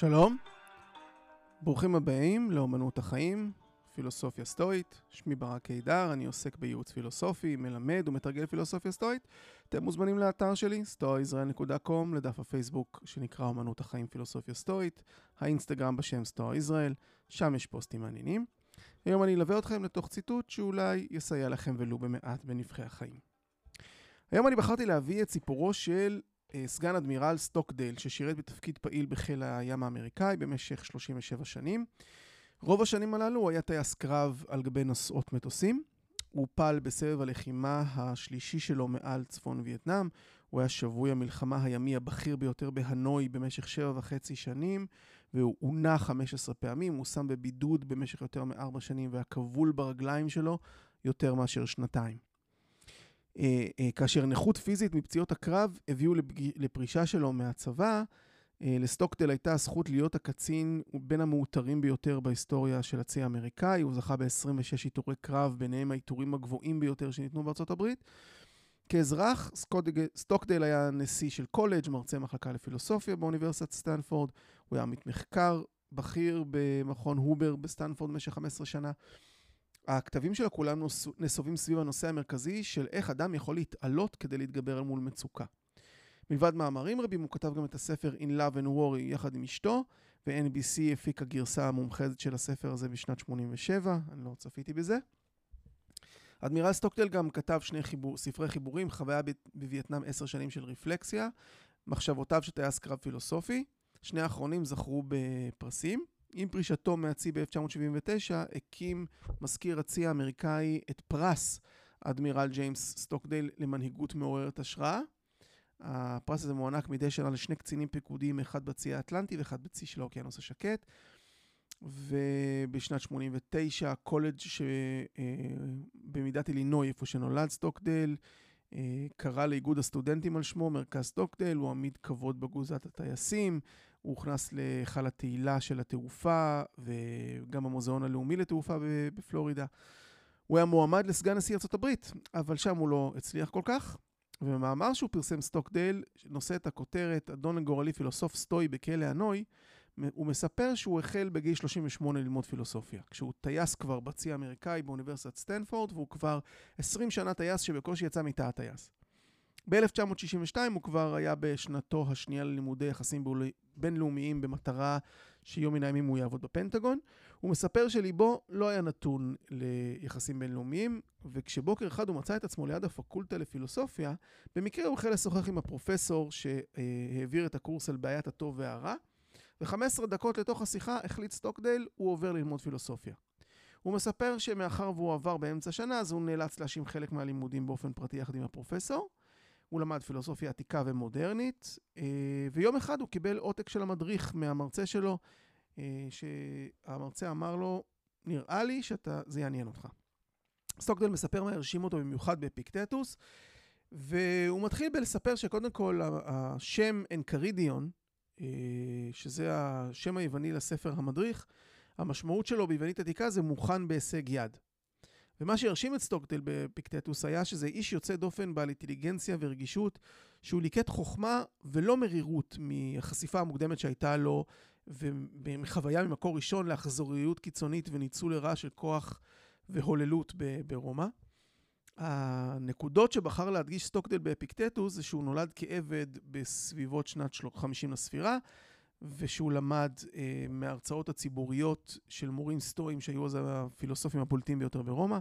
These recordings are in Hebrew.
שלום, ברוכים הבאים לאומנות החיים, פילוסופיה סטואית. שמי ברק קידר, אני עוסק בייעוץ פילוסופי, מלמד ומתרגל פילוסופיה סטואית. אתם מוזמנים לאתר שלי, stoaisrael.com, לדף הפייסבוק שנקרא אומנות החיים פילוסופיה סטואית, האינסטגרם בשם סטואה ישראל, שם יש פוסטים מעניינים. היום אני אלווה אתכם לתוך ציטוט שאולי יסייע לכם ולו במעט בנבחי החיים. היום אני בחרתי להביא את סיפורו של סגן אדמירל סטוקדייל, ששירת בתפקיד פעיל בחיל הים האמריקאי במשך 37 שנים. רוב השנים הללו הוא היה טייס קרב על גבי נושאות מטוסים. הוא פעל בסבב הלחימה השלישי שלו מעל צפון וייטנאם. הוא היה שבוי המלחמה הימי הבכיר ביותר בהנוי במשך שבע וחצי שנים, והוא עונה 15 פעמים, הוא שם בבידוד במשך יותר מארבע שנים והיה כבול ברגליים שלו יותר מאשר שנתיים. אה, אה, כאשר נכות פיזית מפציעות הקרב הביאו לפרישה שלו מהצבא, אה, לסטוקדייל הייתה הזכות להיות הקצין בין המעוטרים ביותר בהיסטוריה של הצי האמריקאי, הוא זכה ב-26 עיטורי קרב, ביניהם העיטורים הגבוהים ביותר שניתנו בארצות הברית. כאזרח, סטוקדייל היה נשיא של קולג', מרצה מחלקה לפילוסופיה באוניברסיטת סטנפורד, הוא היה עמית מחקר בכיר במכון הובר בסטנפורד במשך 15 שנה. הכתבים שלו כולם נסובים סביב הנושא המרכזי של איך אדם יכול להתעלות כדי להתגבר על מול מצוקה. מלבד מאמרים רבים, הוא כתב גם את הספר In Love and Worry יחד עם אשתו, ו-NBC הפיק הגרסה המומחזת של הספר הזה בשנת 87, אני לא צפיתי בזה. אדמירל סטוקטל גם כתב שני חיבור, ספרי חיבורים, חוויה בווייטנאם עשר שנים של רפלקסיה, מחשבותיו של טייס קרב פילוסופי. שני האחרונים זכו בפרסים. עם פרישתו מהצי ב-1979, הקים מזכיר הצי האמריקאי את פרס אדמירל ג'יימס סטוקדייל למנהיגות מעוררת השראה. הפרס הזה מוענק מדי שנה לשני קצינים פיקודיים, אחד בצי האטלנטי ואחד בצי של האוקיינוס השקט. ובשנת 89, הקולג' שבמדינת אילינוי, איפה שנולד סטוקדייל, אה, קרא לאיגוד הסטודנטים על שמו, מרכז סטוקדייל, הוא עמית כבוד באגודת הטייסים, הוא הוכנס להיכל התהילה של התעופה וגם המוזיאון הלאומי לתעופה בפלורידה. הוא היה מועמד לסגן נשיא הברית, אבל שם הוא לא הצליח כל כך. ובמאמר שהוא פרסם סטוקדייל, נושא את הכותרת אדון הגורלי פילוסוף סטואי בכלא האנוי, הוא מספר שהוא החל בגיל 38 ללמוד פילוסופיה. כשהוא טייס כבר בצי האמריקאי באוניברסיטת סטנפורד, והוא כבר 20 שנה טייס שבקושי יצא מתא הטייס. ב-1962 הוא כבר היה בשנתו השנייה ללימודי יחסים בינלאומיים במטרה שיום מן הימים הוא יעבוד בפנטגון. הוא מספר שליבו לא היה נתון ליחסים בינלאומיים, וכשבוקר אחד הוא מצא את עצמו ליד הפקולטה לפילוסופיה, במקרה הוא החל לשוחח עם הפרופסור שהעביר את הקורס על בעיית הטוב והרע, ו-15 דקות לתוך השיחה החליט סטוקדייל, הוא עובר ללמוד פילוסופיה. הוא מספר שמאחר והוא עבר באמצע שנה, אז הוא נאלץ להאשים חלק מהלימודים באופן פרטי יחד עם הפרופסור. הוא למד פילוסופיה עתיקה ומודרנית, אה, ויום אחד הוא קיבל עותק של המדריך מהמרצה שלו, אה, שהמרצה אמר לו, נראה לי שזה יעניין אותך. סטוקדל מספר מה הרשים אותו במיוחד באפיקטטוס, והוא מתחיל בלספר שקודם כל השם אנקרידיון, אה, שזה השם היווני לספר המדריך, המשמעות שלו ביוונית עתיקה זה מוכן בהישג יד. ומה שהרשים את סטוקדל בפיקטטוס היה שזה איש יוצא דופן בעל אינטליגנציה ורגישות, שהוא ליקט חוכמה ולא מרירות מהחשיפה המוקדמת שהייתה לו, ומחוויה ממקור ראשון לאכזוריות קיצונית וניצול לרעה של כוח והוללות ברומא. הנקודות שבחר להדגיש סטוקדל באפיקטטוס זה שהוא נולד כעבד בסביבות שנת 50 לספירה, ושהוא למד אה, מההרצאות הציבוריות של מורים סטואיים שהיו אז הפילוסופים הבולטים ביותר ברומא.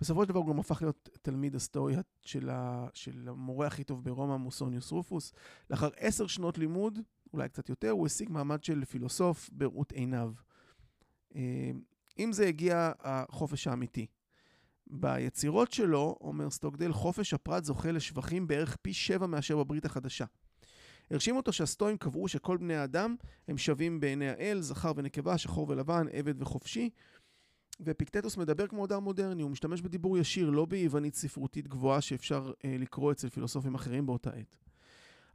בסופו של דבר הוא גם הפך להיות תלמיד הסטואי של, ה, של המורה הכי טוב ברומא, מוסוניוס רופוס. לאחר עשר שנות לימוד, אולי קצת יותר, הוא השיג מעמד של פילוסוף בראות עיניו. אה, עם זה הגיע החופש האמיתי. ביצירות שלו, אומר סטוקדל, חופש הפרט זוכה לשבחים בערך פי שבע מאשר בברית החדשה. הרשים אותו שהסטואים קבעו שכל בני האדם הם שווים בעיני האל, זכר ונקבה, שחור ולבן, עבד וחופשי. ופיקטטוס מדבר כמו אדם מודרני, הוא משתמש בדיבור ישיר, לא ביוונית ספרותית גבוהה שאפשר אה, לקרוא אצל פילוסופים אחרים באותה עת.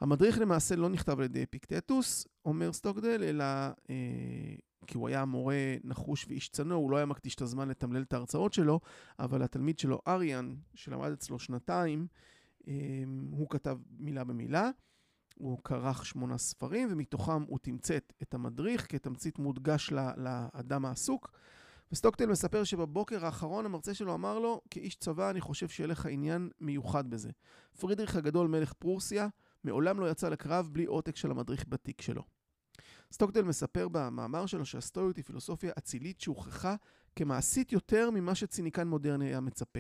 המדריך למעשה לא נכתב על ידי אפיקטטוס, אומר סטוקדל, אלא אה, כי הוא היה מורה נחוש ואיש צנוע, הוא לא היה מקדיש את הזמן לתמלל את ההרצאות שלו, אבל התלמיד שלו, אריאן, שלמד אצלו שנתיים, אה, הוא כתב מילה במילה. הוא כרך שמונה ספרים, ומתוכם הוא תמצת את המדריך כתמצית מודגש לאדם העסוק. וסטוקטל מספר שבבוקר האחרון המרצה שלו אמר לו, כאיש צבא אני חושב שיהיה לך עניין מיוחד בזה. פרידריך הגדול, מלך פרוסיה, מעולם לא יצא לקרב בלי עותק של המדריך בתיק שלו. סטוקטל מספר במאמר שלו שהסטואיות היא פילוסופיה אצילית שהוכחה כמעשית יותר ממה שציניקן מודרני היה מצפה.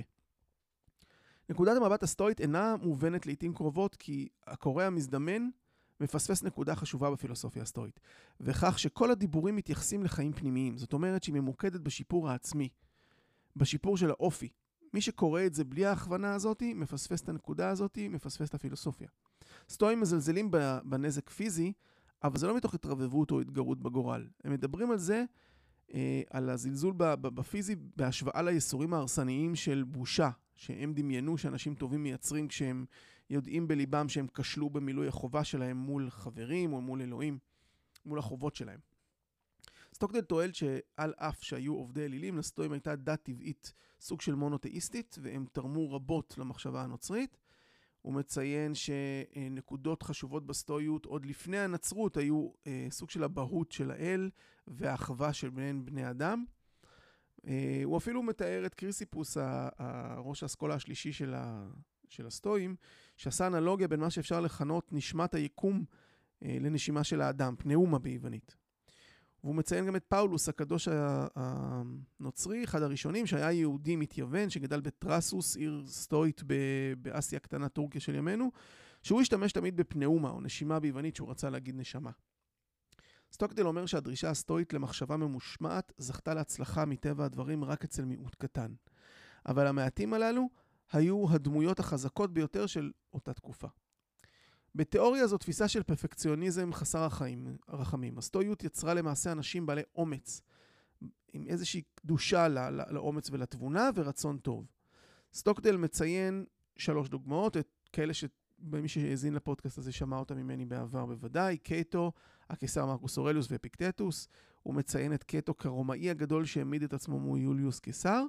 נקודת המבט הסטואית אינה מובנת לעיתים קרובות כי הקורא המזדמן מפספס נקודה חשובה בפילוסופיה הסטואית, וכך שכל הדיבורים מתייחסים לחיים פנימיים, זאת אומרת שהיא ממוקדת בשיפור העצמי, בשיפור של האופי. מי שקורא את זה בלי ההכוונה הזאת, מפספס את הנקודה הזאת, מפספס את הפילוסופיה. סטואים מזלזלים בנזק פיזי, אבל זה לא מתוך התרבבות או התגרות בגורל. הם מדברים על זה, אה, על הזלזול בפיזי בהשוואה לייסורים ההרסניים של בושה, שהם דמיינו שאנשים טובים מייצרים כשהם יודעים בליבם שהם כשלו במילוי החובה שלהם מול חברים או מול אלוהים, מול החובות שלהם. סטוקדל טועל שעל אף שהיו עובדי אלילים, לסטואים הייתה דת טבעית, סוג של מונותאיסטית, והם תרמו רבות למחשבה הנוצרית. הוא מציין שנקודות חשובות בסטואיות עוד לפני הנצרות היו אה, סוג של אבהות של האל והאחווה של בני אדם. אה, הוא אפילו מתאר את קריסיפוס, ראש האסכולה השלישי של, ה, של הסטואים, שעשה אנלוגיה בין מה שאפשר לכנות נשמת היקום אה, לנשימה של האדם, פנאומה ביוונית. והוא מציין גם את פאולוס הקדוש הנוצרי, אחד הראשונים, שהיה יהודי מתייוון, שגדל בטרסוס, עיר סטואית באסיה הקטנה, טורקיה של ימינו, שהוא השתמש תמיד בפנאומה, או נשימה ביוונית, שהוא רצה להגיד נשמה. סטוקדל אומר שהדרישה הסטואית למחשבה ממושמעת זכתה להצלחה מטבע הדברים רק אצל מיעוט קטן. אבל המעטים הללו היו הדמויות החזקות ביותר של אותה תקופה. בתיאוריה זו תפיסה של פרפקציוניזם חסר החיים, הרחמים. הסטואיות יצרה למעשה אנשים בעלי אומץ, עם איזושהי קדושה לאומץ ולתבונה ורצון טוב. סטוקדל מציין שלוש דוגמאות, את כאלה שמי שהאזין לפודקאסט הזה שמע אותם ממני בעבר בוודאי, קייטו, הקיסר מרקוס אורליוס ואפיקטטוס. הוא מציין את קייטו כרומאי הגדול שהעמיד את עצמו מול יוליוס קיסר.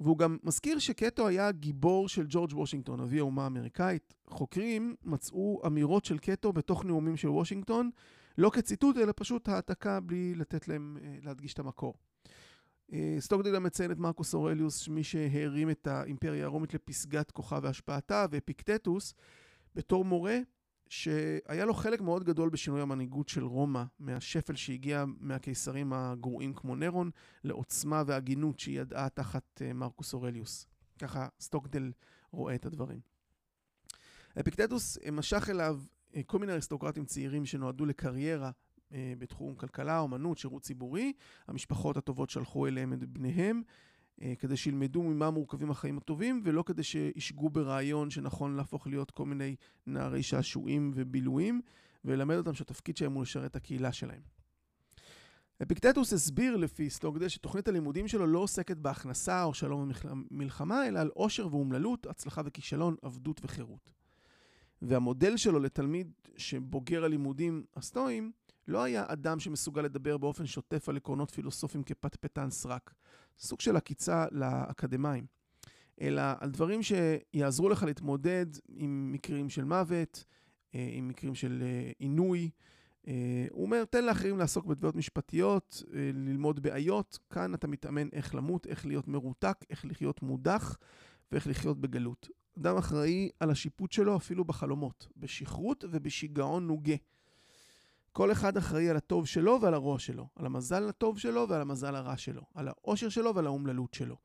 והוא גם מזכיר שקאטו היה גיבור של ג'ורג' וושינגטון, אבי האומה האמריקאית. חוקרים מצאו אמירות של קטו בתוך נאומים של וושינגטון, לא כציטוט, אלא פשוט העתקה בלי לתת להם אה, להדגיש את המקור. אה, סטוקדייל גם מציין את מרקוס אורליוס, מי שהרים את האימפריה הרומית לפסגת כוחה והשפעתה, ואפיקטטוס, בתור מורה שהיה לו חלק מאוד גדול בשינוי המנהיגות של רומא, מהשפל שהגיע מהקיסרים הגרועים כמו נרון, לעוצמה והגינות שהיא ידעה תחת אה, מרקוס אורליוס. ככה סטוקדל רואה את הדברים. אפיקטטוס אה, משך אליו אה, כל מיני אריסטוקרטים צעירים שנועדו לקריירה בתחום כלכלה, אומנות, שירות ציבורי. המשפחות הטובות שלחו אליהם את בניהם, כדי שילמדו ממה מורכבים החיים הטובים, ולא כדי שישגו ברעיון שנכון להפוך להיות כל מיני נערי שעשועים ובילויים, וללמד אותם שהתפקיד שלהם הוא לשרת את הקהילה שלהם. אפיקטטוס הסביר לפי סטוקדל שתוכנית הלימודים שלו לא עוסקת בהכנסה או שלום ומלחמה, אלא על עושר ואומללות, הצלחה וכישלון, עבדות וחירות. והמודל שלו לתלמיד שבוגר הלימודים הסטואיים לא היה אדם שמסוגל לדבר באופן שוטף על עקרונות פילוסופיים כפטפטן סרק, סוג של עקיצה לאקדמאים, אלא על דברים שיעזרו לך להתמודד עם מקרים של מוות, אה, עם מקרים של אה, עינוי. אה, הוא אומר, תן לאחרים לעסוק בתביעות משפטיות, ללמוד בעיות, כאן אתה מתאמן איך למות, איך להיות מרותק, איך לחיות מודח ואיך לחיות בגלות. אדם אחראי על השיפוט שלו אפילו בחלומות, בשכרות ובשיגעון נוגה. כל אחד אחראי על הטוב שלו ועל הרוע שלו, על המזל הטוב שלו ועל המזל הרע שלו, על העושר שלו ועל האומללות שלו.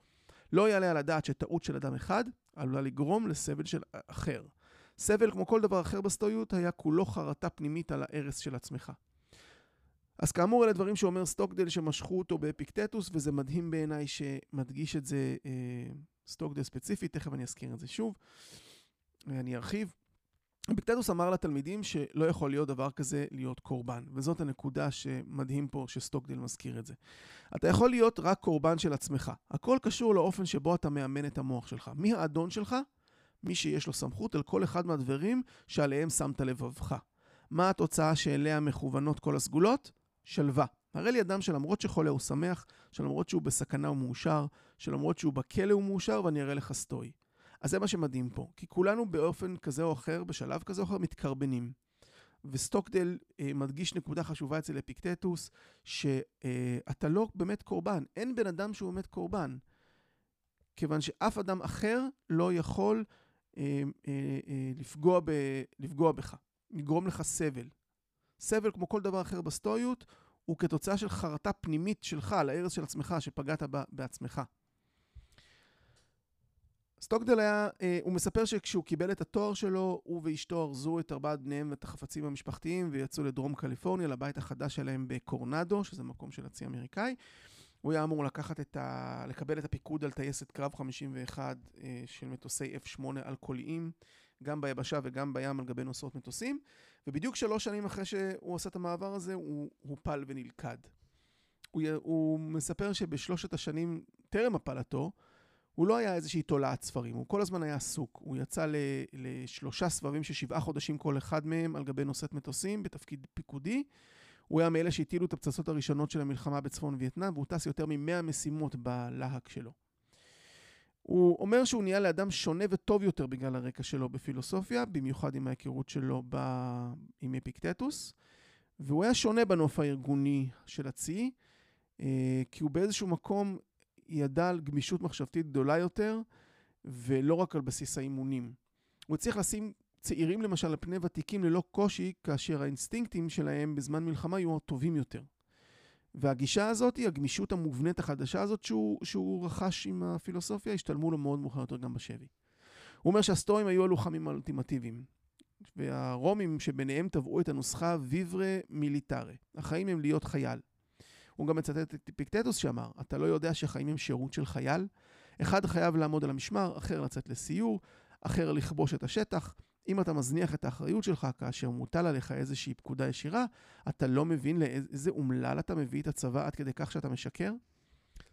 לא יעלה על הדעת שטעות של אדם אחד עלולה לגרום לסבל של אחר. סבל, כמו כל דבר אחר בסטואיות, היה כולו חרטה פנימית על ההרס של עצמך. אז כאמור, אלה דברים שאומר סטוקדל שמשכו אותו באפיקטטוס, וזה מדהים בעיניי שמדגיש את זה אה, סטוקדל ספציפית, תכף אני אזכיר את זה שוב, ואני ארחיב. אפיקטטוס אמר לתלמידים שלא יכול להיות דבר כזה להיות קורבן, וזאת הנקודה שמדהים פה שסטוקדל מזכיר את זה. אתה יכול להיות רק קורבן של עצמך. הכל קשור לאופן שבו אתה מאמן את המוח שלך. מי האדון שלך? מי שיש לו סמכות על כל אחד מהדברים שעליהם שמת לבבך. מה התוצאה שאליה מכוונות כל הסגולות? שלווה. הראה לי אדם שלמרות שחולה הוא שמח, שלמרות שהוא בסכנה הוא מאושר, שלמרות שהוא בכלא הוא מאושר, ואני אראה לך סטוי. אז זה מה שמדהים פה, כי כולנו באופן כזה או אחר, בשלב כזה או אחר, מתקרבנים. וסטוקדל אה, מדגיש נקודה חשובה אצל אפיקטטוס, שאתה לא באמת קורבן. אין בן אדם שהוא באמת קורבן. כיוון שאף אדם אחר לא יכול אה, אה, אה, לפגוע, ב, לפגוע בך, לגרום לך סבל. סבל, כמו כל דבר אחר בסטואיות, הוא כתוצאה של חרטה פנימית שלך על הארץ של עצמך, שפגעת בעצמך. סטוקדל היה, אה, הוא מספר שכשהוא קיבל את התואר שלו, הוא ואשתו ארזו את ארבעת בניהם ואת החפצים המשפחתיים ויצאו לדרום קליפורניה, לבית החדש שלהם בקורנדו, שזה מקום של הצי אמריקאי. הוא היה אמור לקחת את ה... לקבל את הפיקוד על טייסת קרב 51 אה, של מטוסי F8 על קוליים, גם ביבשה וגם בים על גבי נוסעות מטוסים, ובדיוק שלוש שנים אחרי שהוא עשה את המעבר הזה, הוא הופל ונלכד. הוא, הוא מספר שבשלושת השנים טרם הפלתו, הוא לא היה איזושהי תולעת ספרים, הוא כל הזמן היה עסוק. הוא יצא לשלושה סבבים של שבעה חודשים כל אחד מהם על גבי נושאת מטוסים בתפקיד פיקודי. הוא היה מאלה שהטילו את הפצצות הראשונות של המלחמה בצפון וייטנאם, והוא טס יותר מ-100 משימות בלהק שלו. הוא אומר שהוא נהיה לאדם שונה וטוב יותר בגלל הרקע שלו בפילוסופיה, במיוחד עם ההיכרות שלו ב... עם אפיקטטוס, והוא היה שונה בנוף הארגוני של הצי, אה, כי הוא באיזשהו מקום ידע על גמישות מחשבתית גדולה יותר, ולא רק על בסיס האימונים. הוא הצליח לשים צעירים למשל על פני ותיקים ללא קושי, כאשר האינסטינקטים שלהם בזמן מלחמה יהיו טובים יותר. והגישה הזאת, הגמישות המובנית החדשה הזאת שהוא, שהוא רכש עם הפילוסופיה, השתלמו לו מאוד מאוחר יותר גם בשבי. הוא אומר שהסטואים היו הלוחמים האולטימטיביים, והרומים שביניהם טבעו את הנוסחה ויברה מיליטרה. החיים הם להיות חייל. הוא גם מצטט את פיקטטוס שאמר, אתה לא יודע שחיים הם שירות של חייל? אחד חייב לעמוד על המשמר, אחר לצאת לסיור, אחר לכבוש את השטח. אם אתה מזניח את האחריות שלך כאשר מוטל עליך איזושהי פקודה ישירה, אתה לא מבין לאיזה אומלל אתה מביא את הצבא עד כדי כך שאתה משקר?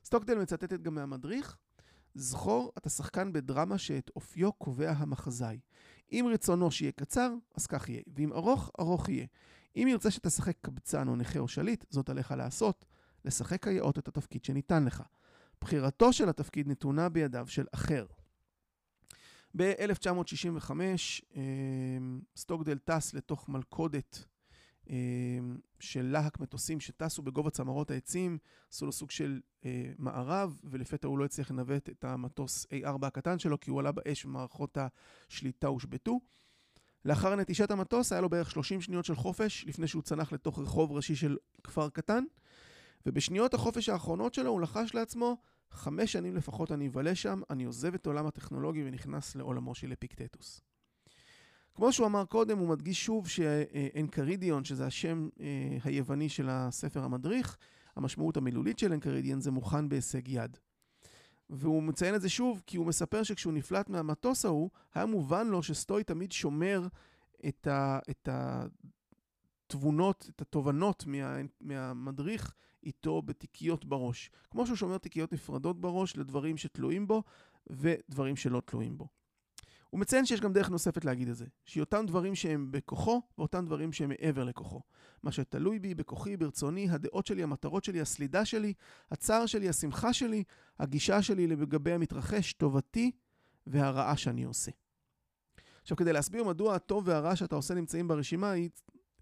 סטוקדל מצטטת גם מהמדריך, זכור, אתה שחקן בדרמה שאת אופיו קובע המחזאי. אם רצונו שיהיה קצר, אז כך יהיה, ואם ארוך, ארוך יהיה. אם ירצה שתשחק קבצן או נכה או שליט, זאת עליך לעשות, לשחק כיאות את התפקיד שניתן לך. בחירתו של התפקיד נתונה בידיו של אחר. ב-1965 אמ, סטוקדל טס לתוך מלכודת אמ, של להק מטוסים שטסו בגובה צמרות העצים, עשו לו סוג של אה, מערב, ולפתע הוא לא הצליח לנווט את המטוס A4 הקטן שלו, כי הוא עלה באש ומערכות השליטה הושבתו. לאחר נטישת המטוס היה לו בערך 30 שניות של חופש לפני שהוא צנח לתוך רחוב ראשי של כפר קטן, ובשניות החופש האחרונות שלו הוא לחש לעצמו, חמש שנים לפחות אני אבלה שם, אני עוזב את עולם הטכנולוגי ונכנס לעולמו של אפיקטטוס. כמו שהוא אמר קודם, הוא מדגיש שוב שאנקרידיון, שזה השם אה, היווני של הספר המדריך, המשמעות המילולית של אנקרידיון זה מוכן בהישג יד. והוא מציין את זה שוב, כי הוא מספר שכשהוא נפלט מהמטוס ההוא, היה מובן לו שסטוי תמיד שומר את, התבונות, את התובנות מה, מהמדריך איתו בתיקיות בראש. כמו שהוא שומר תיקיות נפרדות בראש לדברים שתלויים בו ודברים שלא תלויים בו. הוא מציין שיש גם דרך נוספת להגיד את זה, שאותם דברים שהם בכוחו ואותם דברים שהם מעבר לכוחו. מה שתלוי בי, בכוחי, ברצוני, הדעות שלי, המטרות שלי, הסלידה שלי, הצער שלי, השמחה שלי, הגישה שלי לגבי המתרחש, טובתי והרע שאני עושה. עכשיו, כדי להסביר מדוע הטוב והרע שאתה עושה נמצאים ברשימה, הוא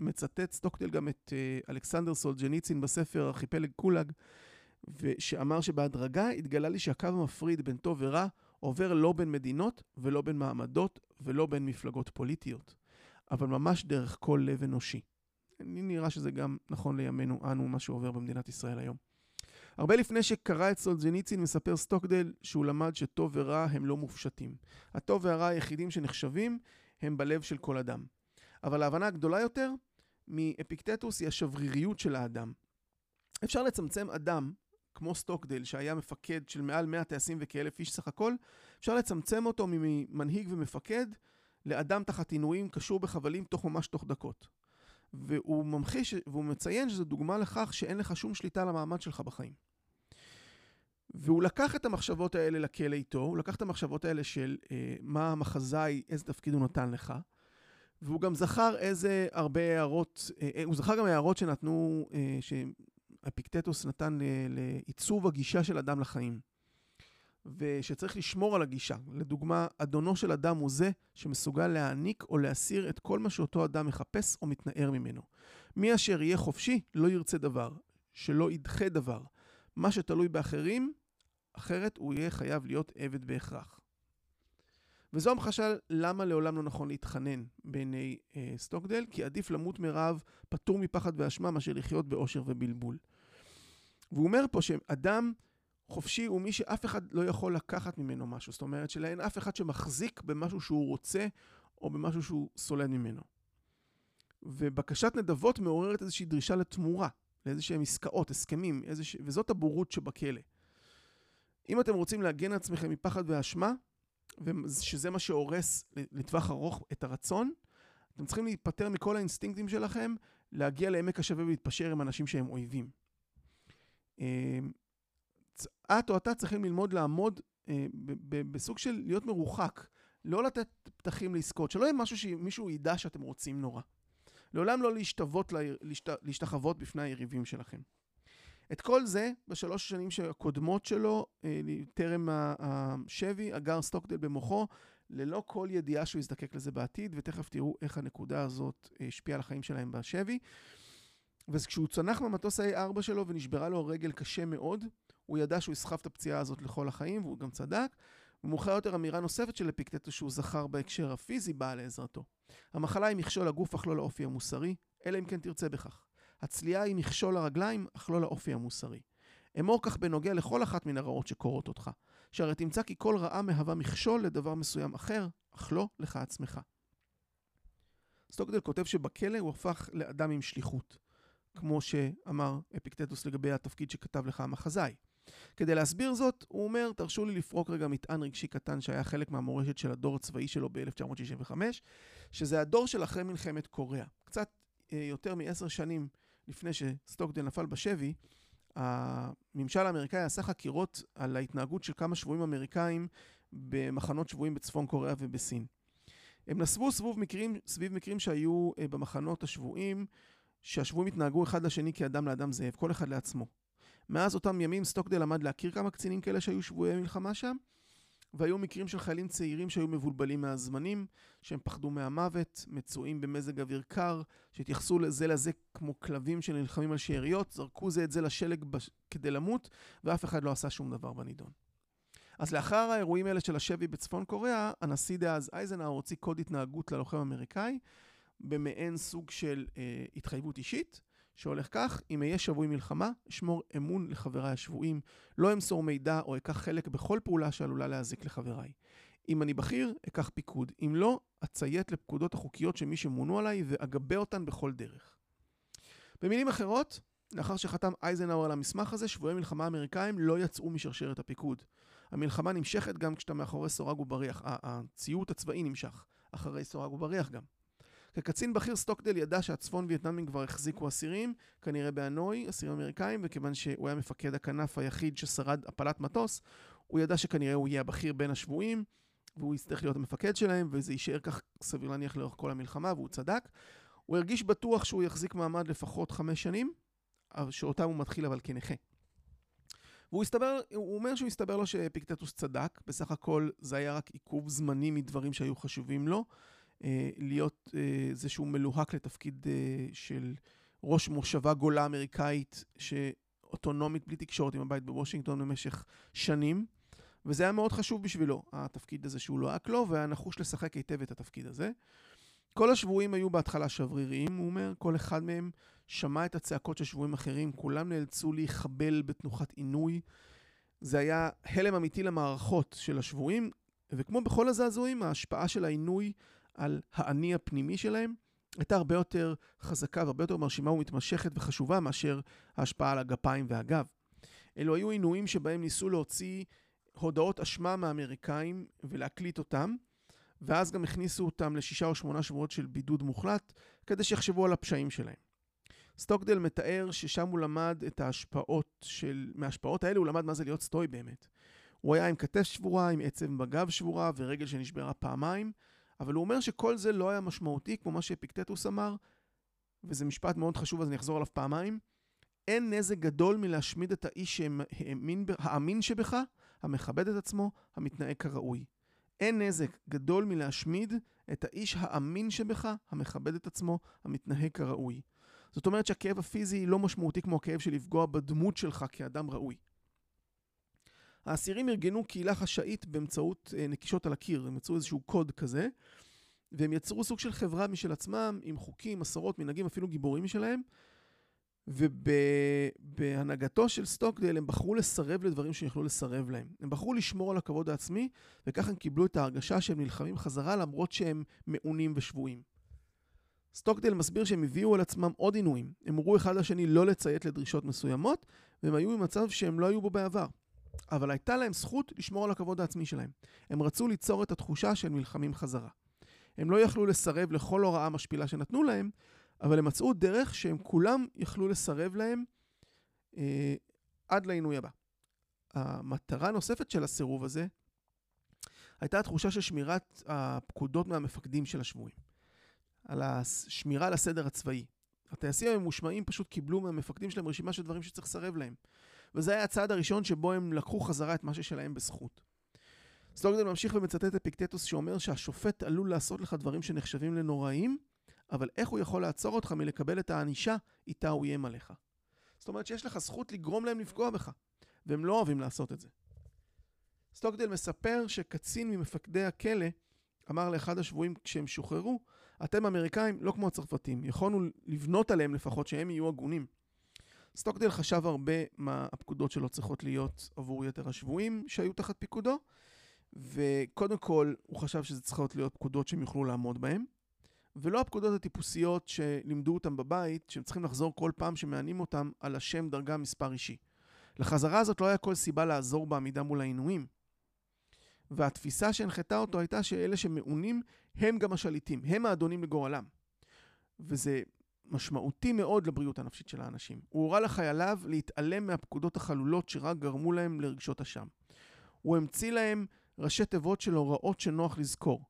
מצטט סטוקדייל גם את אה, אלכסנדר סולז'ניצין בספר ארכיפלג גולאג, שאמר שבהדרגה התגלה לי שהקו המפריד בין טוב ורע עובר לא בין מדינות ולא בין מעמדות ולא בין מפלגות פוליטיות, אבל ממש דרך כל לב אנושי. לי נראה שזה גם נכון לימינו אנו, מה שעובר במדינת ישראל היום. הרבה לפני שקרא את סולג'ניצין מספר סטוקדל שהוא למד שטוב ורע הם לא מופשטים. הטוב והרע היחידים שנחשבים הם בלב של כל אדם. אבל ההבנה הגדולה יותר מאפיקטטוס היא השבריריות של האדם. אפשר לצמצם אדם כמו סטוקדל, שהיה מפקד של מעל 100 טייסים וכאלף איש סך הכל, אפשר לצמצם אותו ממנהיג ומפקד לאדם תחת עינויים קשור בחבלים תוך ממש תוך דקות. והוא ממחיש, והוא מציין שזו דוגמה לכך שאין לך שום שליטה על המעמד שלך בחיים. והוא לקח את המחשבות האלה לכלא איתו, הוא לקח את המחשבות האלה של אה, מה המחזאי, איזה תפקיד הוא נתן לך, והוא גם זכר איזה הרבה הערות, אה, אה הוא זכר גם הערות שנתנו, אה, אפיקטטוס נתן לעיצוב הגישה של אדם לחיים. ושצריך לשמור על הגישה. לדוגמה, אדונו של אדם הוא זה שמסוגל להעניק או להסיר את כל מה שאותו אדם מחפש או מתנער ממנו. מי אשר יהיה חופשי לא ירצה דבר, שלא ידחה דבר. מה שתלוי באחרים, אחרת הוא יהיה חייב להיות עבד בהכרח. וזו המחשה למה לעולם לא נכון להתחנן בעיני אה, סטוקדל, כי עדיף למות מרעב פטור מפחד ואשמה מאשר לחיות באושר ובלבול. והוא אומר פה שאדם חופשי הוא מי שאף אחד לא יכול לקחת ממנו משהו. זאת אומרת שלאין אף אחד שמחזיק במשהו שהוא רוצה או במשהו שהוא סולד ממנו. ובקשת נדבות מעוררת איזושהי דרישה לתמורה, לאיזשהם עסקאות, הסכמים, איזושה... וזאת הבורות שבכלא. אם אתם רוצים להגן עצמכם מפחד ואשמה, ושזה מה שהורס לטווח ארוך את הרצון, אתם צריכים להיפטר מכל האינסטינקטים שלכם, להגיע לעמק השווה ולהתפשר עם אנשים שהם אויבים. אמ, את או אתה צריכים ללמוד לעמוד אה, בסוג של להיות מרוחק, לא לתת פתחים לעסקאות, שלא יהיה משהו שמישהו ידע שאתם רוצים נורא. לעולם לא להשתוות, להשת, להשתחוות בפני היריבים שלכם. את כל זה, בשלוש השנים הקודמות שלו, אה, טרם השבי, אגר סטוקדל במוחו, ללא כל ידיעה שהוא יזדקק לזה בעתיד, ותכף תראו איך הנקודה הזאת אה, השפיעה על החיים שלהם בשבי. וכשהוא צנח מהמטוס ה-A4 שלו ונשברה לו רגל קשה מאוד, הוא ידע שהוא יסחב את הפציעה הזאת לכל החיים, והוא גם צדק. ומאוחר יותר אמירה נוספת של אפיקטטוס שהוא זכר בהקשר הפיזי באה לעזרתו. המחלה היא מכשול לגוף אך לא לאופי המוסרי, אלא אם כן תרצה בכך. הצליעה היא מכשול לרגליים, אך לא לאופי המוסרי. אמור כך בנוגע לכל אחת מן הרעות שקורות אותך, שהרי תמצא כי כל רעה מהווה מכשול לדבר מסוים אחר, אך לא לך עצמך. סטוקדל כותב שבכלא הוא הפך לאדם עם שליחות, כמו שאמר אפיקטטוס לגבי התפקיד שכתב לך המחזאי. כדי להסביר זאת, הוא אומר, תרשו לי לפרוק רגע מטען רגשי קטן שהיה חלק מהמורשת של הדור הצבאי שלו ב-1965, שזה הדור של אחרי מלחמת קוריאה. קצת אה, יותר מעשר שנים לפני שסטוקדל נפל בשבי, הממשל האמריקאי עשה חקירות על ההתנהגות של כמה שבויים אמריקאים במחנות שבויים בצפון קוריאה ובסין. הם נסבו סביב מקרים, סביב מקרים שהיו אה, במחנות השבויים, שהשבויים התנהגו אחד לשני כאדם לאדם זאב, כל אחד לעצמו. מאז אותם ימים סטוקדל למד להכיר כמה קצינים כאלה שהיו שבויי מלחמה שם, והיו מקרים של חיילים צעירים שהיו מבולבלים מהזמנים, שהם פחדו מהמוות, מצויים במזג אוויר קר, שהתייחסו לזה לזה כמו כלבים שנלחמים על שאריות, זרקו זה את זה לשלג בש... כדי למות, ואף אחד לא עשה שום דבר בנידון. אז לאחר האירועים האלה של השבי בצפון קוריאה, הנשיא דאז אייזנהאור הוציא קוד התנהגות ללוחם אמריקאי, במעין סוג של אה, התחייבות אישית, שהולך כך, אם אהיה שבוי מלחמה, אשמור אמון לחבריי השבויים, לא אמסור מידע או אקח חלק בכל פעולה שעלולה להזיק לחבריי. אם אני בכיר, אקח פיקוד. אם לא, אציית לפקודות החוקיות של מי שמונו עליי ואגבה אותן בכל דרך. במילים אחרות, לאחר שחתם אייזנהאואר על המסמך הזה, שבויי מלחמה אמריקאים לא יצאו משרשרת הפיקוד. המלחמה נמשכת גם כשאתה מאחורי סורג ובריח. הציות הצבאי נמשך אחרי סורג ובריח גם. כקצין בכיר סטוקדל ידע שהצפון וייטנאמים כבר החזיקו אסירים, כנראה באנוי, אסירים אמריקאים, וכיוון שהוא היה מפקד הכנף היחיד ששרד הפלת מטוס, הוא ידע שכנראה הוא יהיה הבכיר בין השבויים, והוא יצטרך להיות המפקד שלהם, וזה יישאר כך סביר להניח לאורך כל המלחמה, והוא צדק. הוא הרגיש בטוח שהוא יחזיק מעמד לפחות חמש שנים, שאותם הוא מתחיל אבל כנכה. והוא הסתבר, הוא אומר שהוא הסתבר לו שאפיקטטוס צדק, בסך הכל זה היה רק עיכוב זמני מדברים שהיו חשובים לו. אה, להיות אה, זה שהוא מלוהק לתפקיד אה, של ראש מושבה גולה אמריקאית שאוטונומית בלי תקשורת עם הבית בוושינגטון במשך שנים. וזה היה מאוד חשוב בשבילו, התפקיד הזה שהוא לוהק לו, והיה נחוש לשחק היטב את התפקיד הזה. כל השבויים היו בהתחלה שבריריים, הוא אומר, כל אחד מהם שמע את הצעקות של שבויים אחרים, כולם נאלצו להיחבל בתנוחת עינוי. זה היה הלם אמיתי למערכות של השבויים, וכמו בכל הזעזועים, ההשפעה של העינוי על האני הפנימי שלהם, הייתה הרבה יותר חזקה והרבה יותר מרשימה ומתמשכת וחשובה מאשר ההשפעה על הגפיים והגב. אלו היו עינויים שבהם ניסו להוציא הודעות אשמה מהאמריקאים ולהקליט אותם, ואז גם הכניסו אותם לשישה או שמונה שבועות של בידוד מוחלט, כדי שיחשבו על הפשעים שלהם. סטוקדל מתאר ששם הוא למד את ההשפעות של... מההשפעות האלה הוא למד מה זה להיות סטוי באמת. הוא היה עם כתף שבורה, עם עצב בגב שבורה ורגל שנשברה פעמיים, אבל הוא אומר שכל זה לא היה משמעותי, כמו מה שאפיקטטוס אמר, וזה משפט מאוד חשוב, אז אני אחזור עליו פעמיים. אין נזק גדול מלהשמיד את האיש שהאמין, האמין שבך, המכבד את עצמו, המתנהג כראוי. אין נזק גדול מלהשמיד את האיש האמין שבך, המכבד את עצמו, המתנהג כראוי. זאת אומרת שהכאב הפיזי לא משמעותי כמו הכאב של לפגוע בדמות שלך כאדם ראוי. האסירים ארגנו קהילה חשאית באמצעות אה, נקישות על הקיר, הם יצרו איזשהו קוד כזה, והם יצרו סוג של חברה משל עצמם, עם חוקים, מסורות, מנהגים, אפילו גיבורים משלהם, ובהנהגתו של סטוקדל הם בחרו לסרב לדברים שיכלו לסרב להם. הם בחרו לשמור על הכבוד העצמי, וככה הם קיבלו את ההרגשה שהם נלחמים חזרה למרות שהם מעונים ושבויים. סטוקדל מסביר שהם הביאו על עצמם עוד עינויים. הם הורו אחד לשני לא לציית לדרישות מסוימות, והם היו במצב שהם לא היו בו בעבר. אבל הייתה להם זכות לשמור על הכבוד העצמי שלהם. הם רצו ליצור את התחושה שהם נלחמים חזרה. הם לא יכלו לסרב לכל הוראה משפילה שנתנו להם, אבל הם מצאו דרך שהם כולם יכלו לסרב להם אה, עד לעינוי הבא. המטרה הנוספת של הסירוב הזה הייתה התחושה של שמירת הפקודות מהמפקדים של השבויים. על השמירה על הסדר הצבאי. הטייסים הממושמעים פשוט קיבלו מהמפקדים שלהם רשימה של דברים שצריך לסרב להם. וזה היה הצעד הראשון שבו הם לקחו חזרה את מה ששלהם בזכות. סטוקדל ממשיך ומצטט אפיקטטוס שאומר שהשופט עלול לעשות לך דברים שנחשבים לנוראים, אבל איך הוא יכול לעצור אותך מלקבל את הענישה איתה הוא איים עליך? זאת אומרת שיש לך זכות לגרום להם לפגוע בך, והם לא אוהבים לעשות את זה. סטוקדל מספר שקצין ממפקדי הכלא אמר לאחד השבויים כשהם שוחררו, אתם אמריקאים לא כמו הצרפתים, יכולנו לבנות עליהם לפחות שהם יהיו הגונים. סטוקדל חשב הרבה מה הפקודות שלו צריכות להיות עבור יתר השבויים שהיו תחת פיקודו, וקודם כל הוא חשב שזה צריכות להיות פקודות שהם יוכלו לעמוד בהן. ולא הפקודות הטיפוסיות שלימדו אותם בבית, שהם צריכים לחזור כל פעם שמענים אותם על השם דרגה מספר אישי. לחזרה הזאת לא היה כל סיבה לעזור בעמידה מול העינויים. והתפיסה שהנחתה אותו הייתה שאלה שמעונים הם גם השליטים, הם האדונים לגורלם. וזה משמעותי מאוד לבריאות הנפשית של האנשים. הוא הורה לחייליו להתעלם מהפקודות החלולות שרק גרמו להם לרגשות אשם. הוא המציא להם ראשי תיבות של הוראות שנוח לזכור.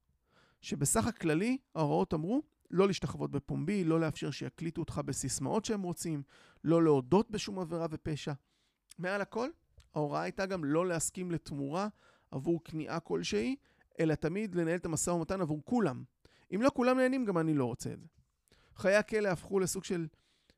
שבסך הכללי ההוראות אמרו לא להשתחוות בפומבי, לא לאפשר שיקליטו אותך בסיסמאות שהם רוצים, לא להודות בשום עבירה ופשע. מעל הכל, ההוראה הייתה גם לא להסכים לתמורה עבור כניעה כלשהי, אלא תמיד לנהל את המשא ומתן עבור כולם. אם לא כולם נהנים, גם אני לא רוצה את זה. חיי הכלא הפכו לסוג של...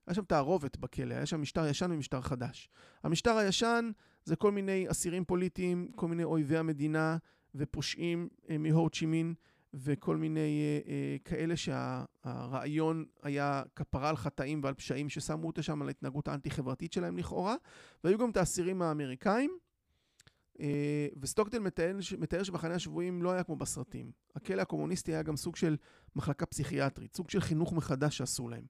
היה שם תערובת בכלא, היה שם משטר ישן ומשטר חדש. המשטר הישן זה כל מיני אסירים פוליטיים, כל מיני אויבי המדינה ופושעים אה, מהור צ'י מין וכל מיני אה, אה, כאלה שהרעיון היה כפרה על חטאים ועל פשעים ששמו אותה שם על ההתנהגות האנטי-חברתית שלהם לכאורה, והיו גם את האסירים האמריקאים. אה, וסטוקדל מתאר, מתאר שמחנה השבויים לא היה כמו בסרטים. הכלא הקומוניסטי היה גם סוג של מחלקה פסיכיאטרית, סוג של חינוך מחדש שעשו להם.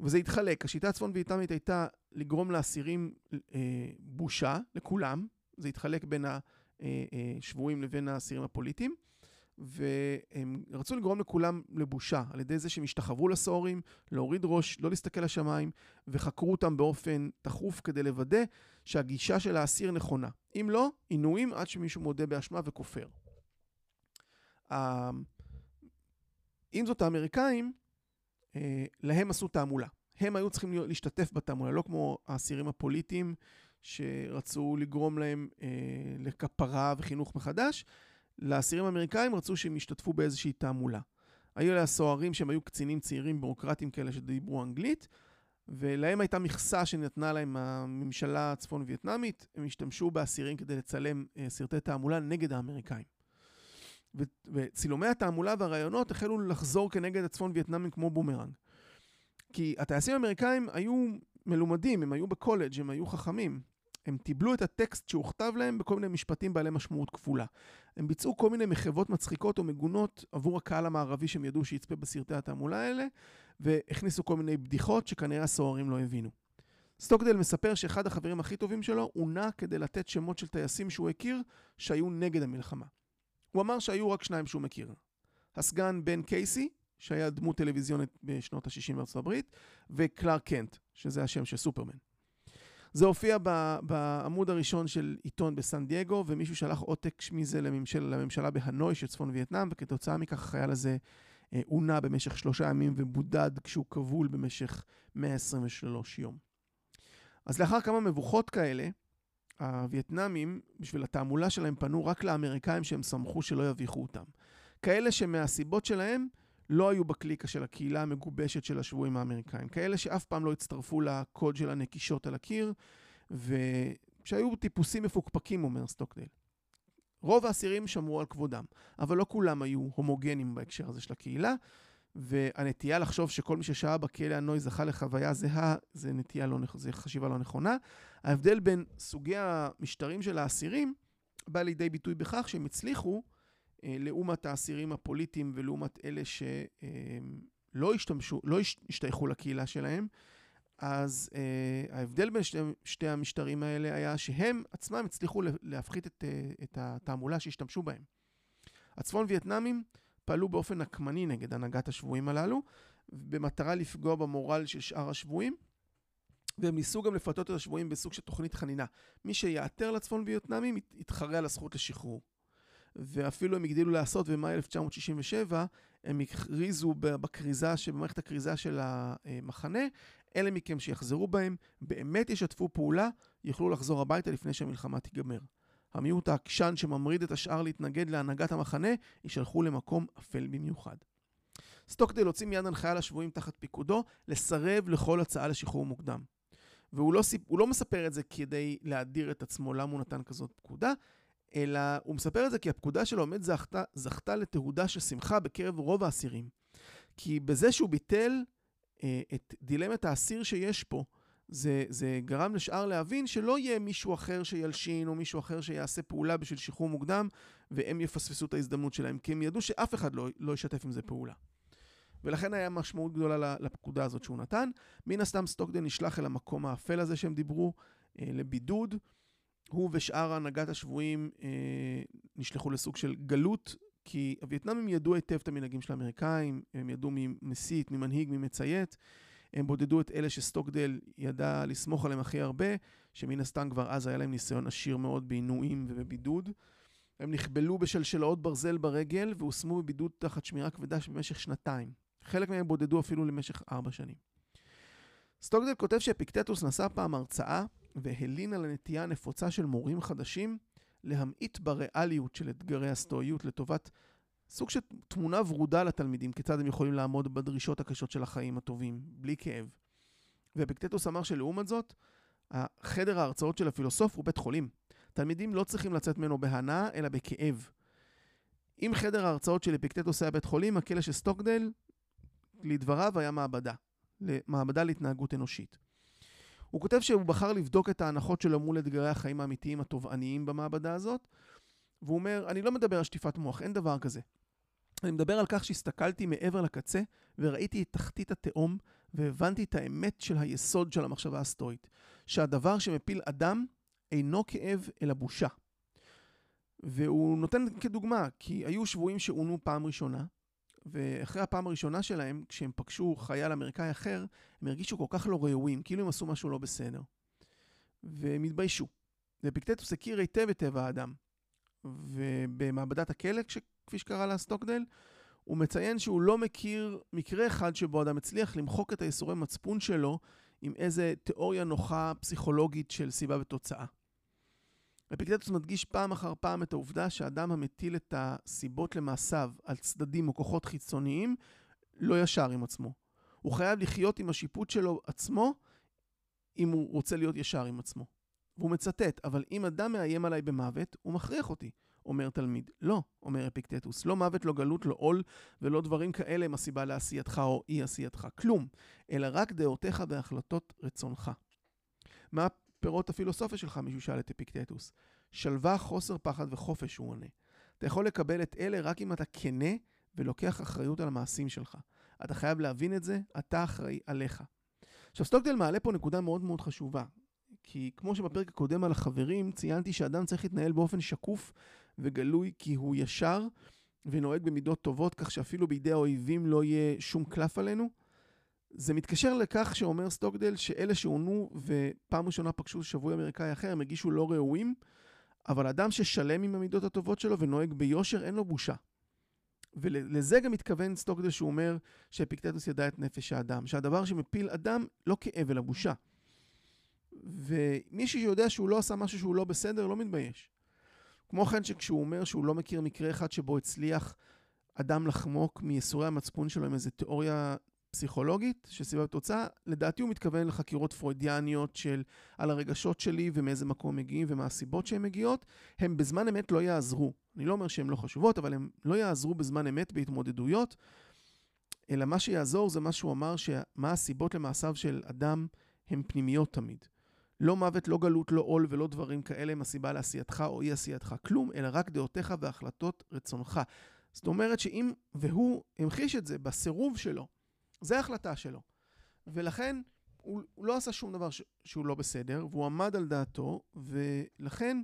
וזה התחלק. השיטה הצפון ויאטמית הייתה לגרום לאסירים אה, בושה, לכולם. זה התחלק בין השבויים אה, אה, לבין האסירים הפוליטיים. והם רצו לגרום לכולם לבושה על ידי זה שהם השתחוו לסוהרים, להוריד ראש, לא להסתכל לשמיים, וחקרו אותם באופן תכוף כדי לוודא שהגישה של האסיר נכונה. אם לא, עינויים עד שמישהו מודה באשמה וכופר. עם זאת, האמריקאים, אה, להם עשו תעמולה. הם היו צריכים להשתתף בתעמולה, לא כמו האסירים הפוליטיים שרצו לגרום להם אה, לכפרה וחינוך מחדש. לאסירים האמריקאים רצו שהם ישתתפו באיזושהי תעמולה. היו אלה הסוהרים שהם היו קצינים צעירים ביורוקרטיים כאלה שדיברו אנגלית, ולהם הייתה מכסה שנתנה להם הממשלה הצפון-וייטנאמית, הם השתמשו באסירים כדי לצלם אה, סרטי תעמולה נגד האמריקאים. ו- וצילומי התעמולה והרעיונות החלו לחזור כנגד הצפון-וייטנאמים כמו בומרנג. כי הטייסים האמריקאים היו מלומדים, הם היו בקולג', הם היו חכמים. הם תיבלו את הטקסט שהוכתב להם בכל מיני משפטים בעלי משמעות כפולה. הם ביצעו כל מיני מחוות מצחיקות או מגונות עבור הקהל המערבי שהם ידעו שיצפה בסרטי התעמולה האלה, והכניסו כל מיני בדיחות שכנראה הסוהרים לא הבינו. סטוקדל מספר שאחד החברים הכי טובים שלו הונה כדי לתת שמות של טייסים שהוא הכיר שהיו נגד המלחמה. הוא אמר שהיו רק שניים שהוא מכיר. הסגן בן קייסי, שהיה דמות טלוויזיונית בשנות ה-60 בארצות הברית, וקלארק קנט, שזה השם של סופרמן. זה הופיע בעמוד הראשון של עיתון בסן דייגו, ומישהו שלח עותק מזה לממשל, לממשלה בהנוי של צפון וייטנאם, וכתוצאה מכך החייל הזה אה, עונה במשך שלושה ימים ובודד כשהוא כבול במשך 123 יום. אז לאחר כמה מבוכות כאלה, הווייטנאמים, בשביל התעמולה שלהם, פנו רק לאמריקאים שהם שמחו שלא יביכו אותם. כאלה שמהסיבות שלהם לא היו בקליקה של הקהילה המגובשת של השבויים האמריקאים. כאלה שאף פעם לא הצטרפו לקוד של הנקישות על הקיר, ושהיו טיפוסים מפוקפקים, אומר סטוקדל. רוב האסירים שמרו על כבודם, אבל לא כולם היו הומוגנים בהקשר הזה של הקהילה, והנטייה לחשוב שכל מי ששהה בכלא הנוי זכה לחוויה זהה, זה נטייה לא, זה חשיבה לא נכונה. ההבדל בין סוגי המשטרים של האסירים בא לידי ביטוי בכך שהם הצליחו, לעומת האסירים הפוליטיים ולעומת אלה שלא אה, השתמשו, לא השתייכו לקהילה שלהם, אז אה, ההבדל בין שתי, שתי המשטרים האלה היה שהם עצמם הצליחו להפחית את, אה, את התעמולה שהשתמשו בהם. הצפון וייטנאמים פעלו באופן נקמני נגד הנהגת השבויים הללו, במטרה לפגוע במורל של שאר השבויים, והם ניסו גם לפתות את השבויים בסוג של תוכנית חנינה. מי שיעתר לצפון וייטנאמים יתחרה על הזכות לשחרור. ואפילו הם הגדילו לעשות במאי 1967, הם הכריזו בכריזה, במערכת הכריזה של המחנה, אלה מכם שיחזרו בהם, באמת ישתפו פעולה, יוכלו לחזור הביתה לפני שהמלחמה תיגמר. המיעוט העקשן שממריד את השאר להתנגד להנהגת המחנה, יישלחו למקום אפל במיוחד. סטוקדל הוציא מיד הנחיה לשבויים תחת פיקודו לסרב לכל הצעה לשחרור מוקדם. והוא לא, סיפ... לא מספר את זה כדי להדיר את עצמו למה הוא נתן כזאת פקודה, אלא הוא מספר את זה כי הפקודה שלו באמת זכתה, זכתה לתהודה של שמחה בקרב רוב האסירים. כי בזה שהוא ביטל אה, את דילמת האסיר שיש פה, זה, זה גרם לשאר להבין שלא יהיה מישהו אחר שילשין או מישהו אחר שיעשה פעולה בשביל שחרור מוקדם והם יפספסו את ההזדמנות שלהם, כי הם ידעו שאף אחד לא, לא ישתף עם זה פעולה. ולכן היה משמעות גדולה לפקודה הזאת שהוא נתן. מן הסתם סטוקדן נשלח אל המקום האפל הזה שהם דיברו, אה, לבידוד. הוא ושאר הנהגת השבויים אה, נשלחו לסוג של גלות, כי הווייטנאמים ידעו היטב את המנהגים של האמריקאים, הם ידעו מי מסית, מי מנהיג, מי מציית. הם בודדו את אלה שסטוקדל ידע לסמוך עליהם הכי הרבה, שמן הסתם כבר אז היה להם ניסיון עשיר מאוד בעינויים ובבידוד. הם נכבלו בשלשלאות ברזל ברגל והושמו בבידוד תחת שמירה כבדה במשך שנתיים. חלק מהם בודדו אפילו למשך ארבע שנים. סטוקדל כותב שאפיקטטוס נשא פעם הרצאה והלין על הנטייה הנפוצה של מורים חדשים להמעיט בריאליות של אתגרי הסטואיות לטובת סוג של תמונה ורודה לתלמידים, כיצד הם יכולים לעמוד בדרישות הקשות של החיים הטובים, בלי כאב. ואפיקטטוס אמר שלעומת זאת, חדר ההרצאות של הפילוסוף הוא בית חולים. תלמידים לא צריכים לצאת ממנו בהנאה, אלא בכאב. אם חדר ההרצאות של אפיקטטוס היה בית חולים, הכלא של סטוקדל, לדבריו, היה מעבדה. מעבדה להתנהגות אנושית. הוא כותב שהוא בחר לבדוק את ההנחות שלו מול אתגרי החיים האמיתיים התובעניים במעבדה הזאת, והוא אומר, אני לא מדבר על שטיפת מוח, אין דבר כזה. אני מדבר על כך שהסתכלתי מעבר לקצה וראיתי את תחתית התהום והבנתי את האמת של היסוד של המחשבה הסטואית, שהדבר שמפיל אדם אינו כאב אלא בושה. והוא נותן כדוגמה, כי היו שבויים שעונו פעם ראשונה, ואחרי הפעם הראשונה שלהם, כשהם פגשו חייל אמריקאי אחר, הם הרגישו כל כך לא ראויים, כאילו הם עשו משהו לא בסדר. והם התביישו. ופיקטטוס הכיר היטב את טבע האדם. ובמעבדת הכלא, כפי שקרא לה סטוקדל, הוא מציין שהוא לא מכיר מקרה אחד שבו אדם הצליח למחוק את היסורי מצפון שלו עם איזה תיאוריה נוחה פסיכולוגית של סיבה ותוצאה. אפיקטטוס מדגיש פעם אחר פעם את העובדה שאדם המטיל את הסיבות למעשיו על צדדים או כוחות חיצוניים לא ישר עם עצמו. הוא חייב לחיות עם השיפוט שלו עצמו אם הוא רוצה להיות ישר עם עצמו. והוא מצטט, אבל אם אדם מאיים עליי במוות, הוא מכריח אותי, אומר תלמיד. לא, אומר אפיקטטוס, לא מוות, לא גלות, לא עול ולא דברים כאלה הם הסיבה לעשייתך או אי עשייתך. כלום, אלא רק דעותיך והחלטות רצונך. מה פירות הפילוסופיה שלך, מישהו שאל את אפיקטטוס. שלווה, חוסר פחד וחופש, הוא עונה. אתה יכול לקבל את אלה רק אם אתה כנה ולוקח אחריות על המעשים שלך. אתה חייב להבין את זה, אתה אחראי עליך. עכשיו, סטוקדל מעלה פה נקודה מאוד מאוד חשובה. כי כמו שבפרק הקודם על החברים, ציינתי שאדם צריך להתנהל באופן שקוף וגלוי כי הוא ישר ונוהג במידות טובות, כך שאפילו בידי האויבים לא יהיה שום קלף עלינו. זה מתקשר לכך שאומר סטוקדל שאלה שעונו ופעם ראשונה פגשו שבוי אמריקאי אחר, הם הגישו לא ראויים, אבל אדם ששלם עם המידות הטובות שלו ונוהג ביושר, אין לו בושה. ולזה גם מתכוון סטוקדל שהוא אומר שאפיקטטוס ידע את נפש האדם, שהדבר שמפיל אדם לא כאב אלא בושה. ומי שיודע שהוא לא עשה משהו שהוא לא בסדר, לא מתבייש. כמו כן, שכשהוא אומר שהוא לא מכיר מקרה אחד שבו הצליח אדם לחמוק מייסורי המצפון שלו עם איזו תיאוריה פסיכולוגית שסביבה תוצאה, לדעתי הוא מתכוון לחקירות פרוידיאניות של על הרגשות שלי ומאיזה מקום מגיעים ומה הסיבות שהן מגיעות, הם בזמן אמת לא יעזרו. אני לא אומר שהן לא חשובות, אבל הם לא יעזרו בזמן אמת בהתמודדויות, אלא מה שיעזור זה מה שהוא אמר, שמה הסיבות למעשיו של אדם הן פנימיות תמיד. לא מוות, לא גלות, לא עול ולא דברים כאלה הם הסיבה לעשייתך או אי עשייתך. כלום, אלא רק דעותיך והחלטות רצונך. זאת אומרת שאם, והוא המחיש את זה בסירוב שלו, זה ההחלטה שלו. ולכן הוא, הוא לא עשה שום דבר ש, שהוא לא בסדר, והוא עמד על דעתו, ולכן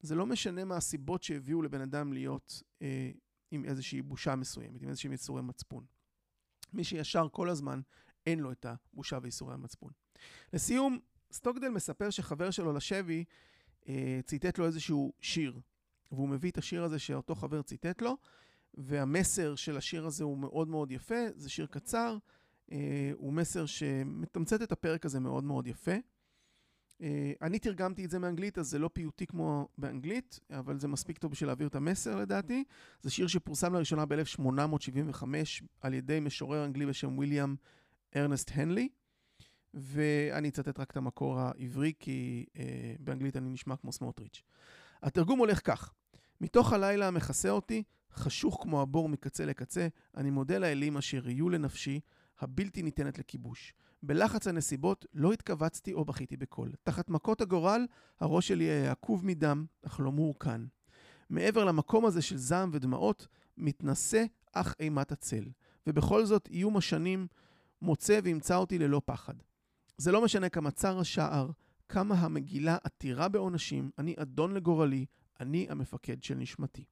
זה לא משנה מה הסיבות שהביאו לבן אדם להיות אה, עם איזושהי בושה מסוימת, עם איזשהם יצורי מצפון. מי שישר כל הזמן, אין לו את הבושה וייסורי המצפון. לסיום, סטוקדל מספר שחבר שלו לשבי אה, ציטט לו איזשהו שיר, והוא מביא את השיר הזה שאותו חבר ציטט לו, והמסר של השיר הזה הוא מאוד מאוד יפה, זה שיר קצר, הוא מסר שמתמצת את הפרק הזה מאוד מאוד יפה. אה, אני תרגמתי את זה מאנגלית, אז זה לא פיוטי כמו באנגלית, אבל זה מספיק טוב בשביל להעביר את המסר לדעתי. זה שיר שפורסם לראשונה ב-1875 על ידי משורר אנגלי בשם ויליאם ארנסט הנלי. ואני אצטט רק את המקור העברי, כי אה, באנגלית אני נשמע כמו סמוטריץ'. התרגום הולך כך: מתוך הלילה המכסה אותי, חשוך כמו הבור מקצה לקצה, אני מודה לאלים אשר יהיו לנפשי, הבלתי ניתנת לכיבוש. בלחץ הנסיבות לא התכווצתי או בכיתי בקול. תחת מכות הגורל, הראש שלי היה עקוב מדם, אך לא מעורקן. מעבר למקום הזה של זעם ודמעות, מתנשא אך אימת הצל. ובכל זאת, איום השנים מוצא וימצא אותי ללא פחד. זה לא משנה כמה צר השער, כמה המגילה עתירה בעונשים, אני אדון לגורלי, אני המפקד של נשמתי.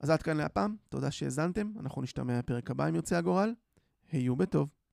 אז עד כאן להפעם, תודה שהאזנתם, אנחנו נשתמע בפרק הבא אם ירצה הגורל, היו בטוב.